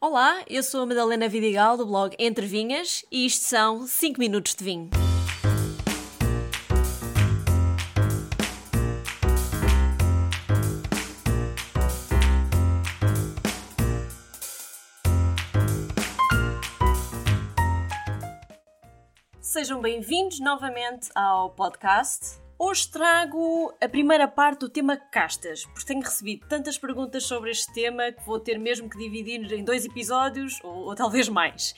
Olá, eu sou a Madalena Vidigal do blog Entre Vinhas e isto são 5 minutos de vinho. Sejam bem-vindos novamente ao podcast. Hoje trago a primeira parte do tema castas, porque tenho recebido tantas perguntas sobre este tema que vou ter mesmo que dividir em dois episódios ou, ou talvez mais.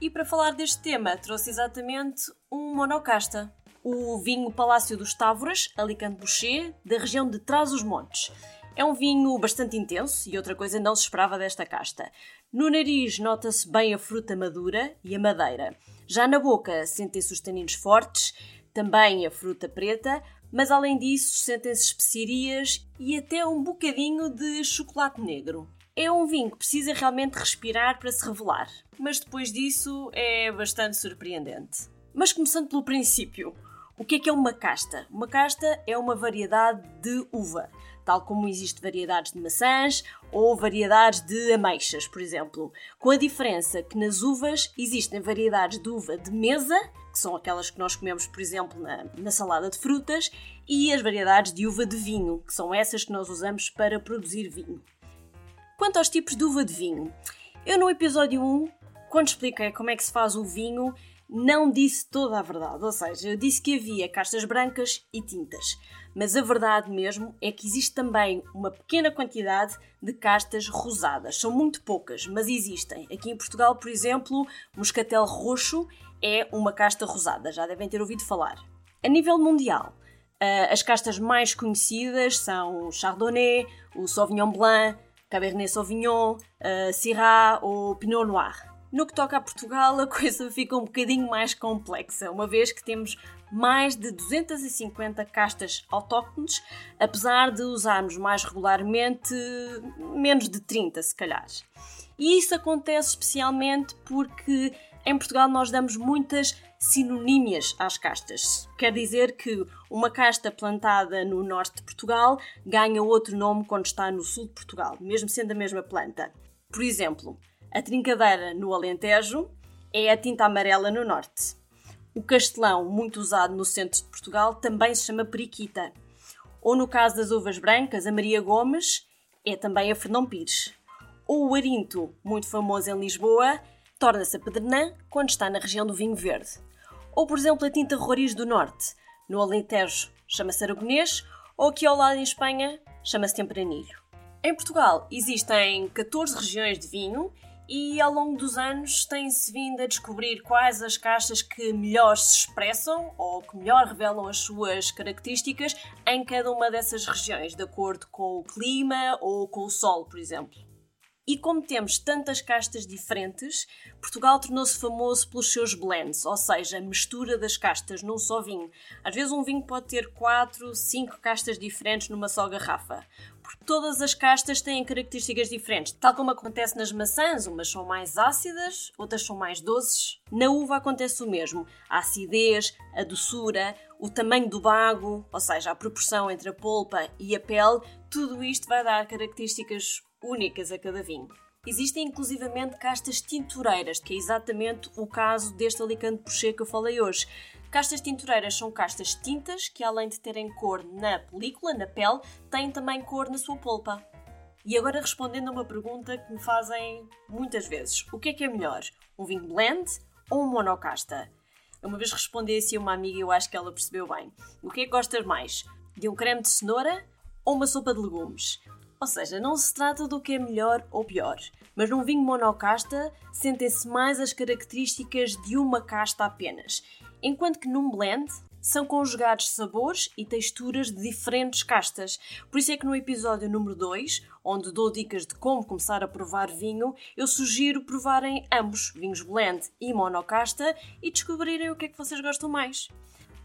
E para falar deste tema, trouxe exatamente um monocasta, o vinho Palácio dos Távoras, Alicante Boucher, da região de Trás-os-Montes. É um vinho bastante intenso e outra coisa não se esperava desta casta. No nariz nota-se bem a fruta madura e a madeira. Já na boca sentem-se os taninos fortes também a fruta preta, mas além disso sentem-se especiarias e até um bocadinho de chocolate negro. É um vinho que precisa realmente respirar para se revelar, mas depois disso é bastante surpreendente. Mas começando pelo princípio, o que é que é uma casta? Uma casta é uma variedade de uva, tal como existe variedades de maçãs ou variedades de ameixas, por exemplo, com a diferença que nas uvas existem variedades de uva de mesa que são aquelas que nós comemos, por exemplo, na, na salada de frutas, e as variedades de uva de vinho, que são essas que nós usamos para produzir vinho. Quanto aos tipos de uva de vinho, eu no episódio 1, quando expliquei como é que se faz o vinho, não disse toda a verdade, ou seja, eu disse que havia castas brancas e tintas, mas a verdade mesmo é que existe também uma pequena quantidade de castas rosadas. São muito poucas, mas existem. Aqui em Portugal, por exemplo, moscatel roxo é uma casta rosada, já devem ter ouvido falar. A nível mundial, uh, as castas mais conhecidas são o Chardonnay, o Sauvignon Blanc, Cabernet Sauvignon, uh, Syrah ou Pinot Noir. No que toca a Portugal, a coisa fica um bocadinho mais complexa, uma vez que temos mais de 250 castas autóctones, apesar de usarmos mais regularmente menos de 30, se calhar. E isso acontece especialmente porque em Portugal nós damos muitas sinonímias às castas. Quer dizer que uma casta plantada no norte de Portugal ganha outro nome quando está no sul de Portugal, mesmo sendo a mesma planta. Por exemplo, a trincadeira no Alentejo é a tinta amarela no norte. O castelão, muito usado no centro de Portugal, também se chama periquita. Ou no caso das uvas brancas, a Maria Gomes é também a Fernão Pires. Ou o Arinto, muito famoso em Lisboa, torna-se a Pedrenã quando está na região do vinho verde. Ou, por exemplo, a tinta Roriz do Norte, no Alentejo chama-se Aragonês, ou aqui ao lado em Espanha chama-se Tempranilho. Em Portugal existem 14 regiões de vinho e ao longo dos anos tem-se vindo a descobrir quais as caixas que melhor se expressam ou que melhor revelam as suas características em cada uma dessas regiões, de acordo com o clima ou com o sol, por exemplo. E como temos tantas castas diferentes, Portugal tornou-se famoso pelos seus blends, ou seja, a mistura das castas num só vinho. Às vezes um vinho pode ter 4, 5 castas diferentes numa só garrafa, porque todas as castas têm características diferentes, tal como acontece nas maçãs, umas são mais ácidas, outras são mais doces. Na uva acontece o mesmo, a acidez, a doçura, o tamanho do bago, ou seja, a proporção entre a polpa e a pele, tudo isto vai dar características únicas a cada vinho. Existem inclusivamente castas tintureiras, que é exatamente o caso deste Alicante Poché que eu falei hoje. Castas tintureiras são castas tintas que, além de terem cor na película, na pele, têm também cor na sua polpa. E agora respondendo a uma pergunta que me fazem muitas vezes: o que é que é melhor? Um vinho blend ou um monocasta? uma vez respondi assim a uma amiga e eu acho que ela percebeu bem. O que é que gostas mais? De um creme de cenoura ou uma sopa de legumes? Ou seja, não se trata do que é melhor ou pior, mas num vinho monocasta sentem-se mais as características de uma casta apenas, enquanto que num blend são conjugados sabores e texturas de diferentes castas. Por isso é que no episódio número 2, onde dou dicas de como começar a provar vinho, eu sugiro provarem ambos, vinhos blend e monocasta, e descobrirem o que é que vocês gostam mais.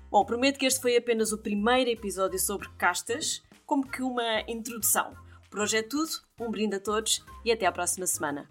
Bom, prometo que este foi apenas o primeiro episódio sobre castas, como que uma introdução. Por hoje é tudo, um brinde a todos e até à próxima semana.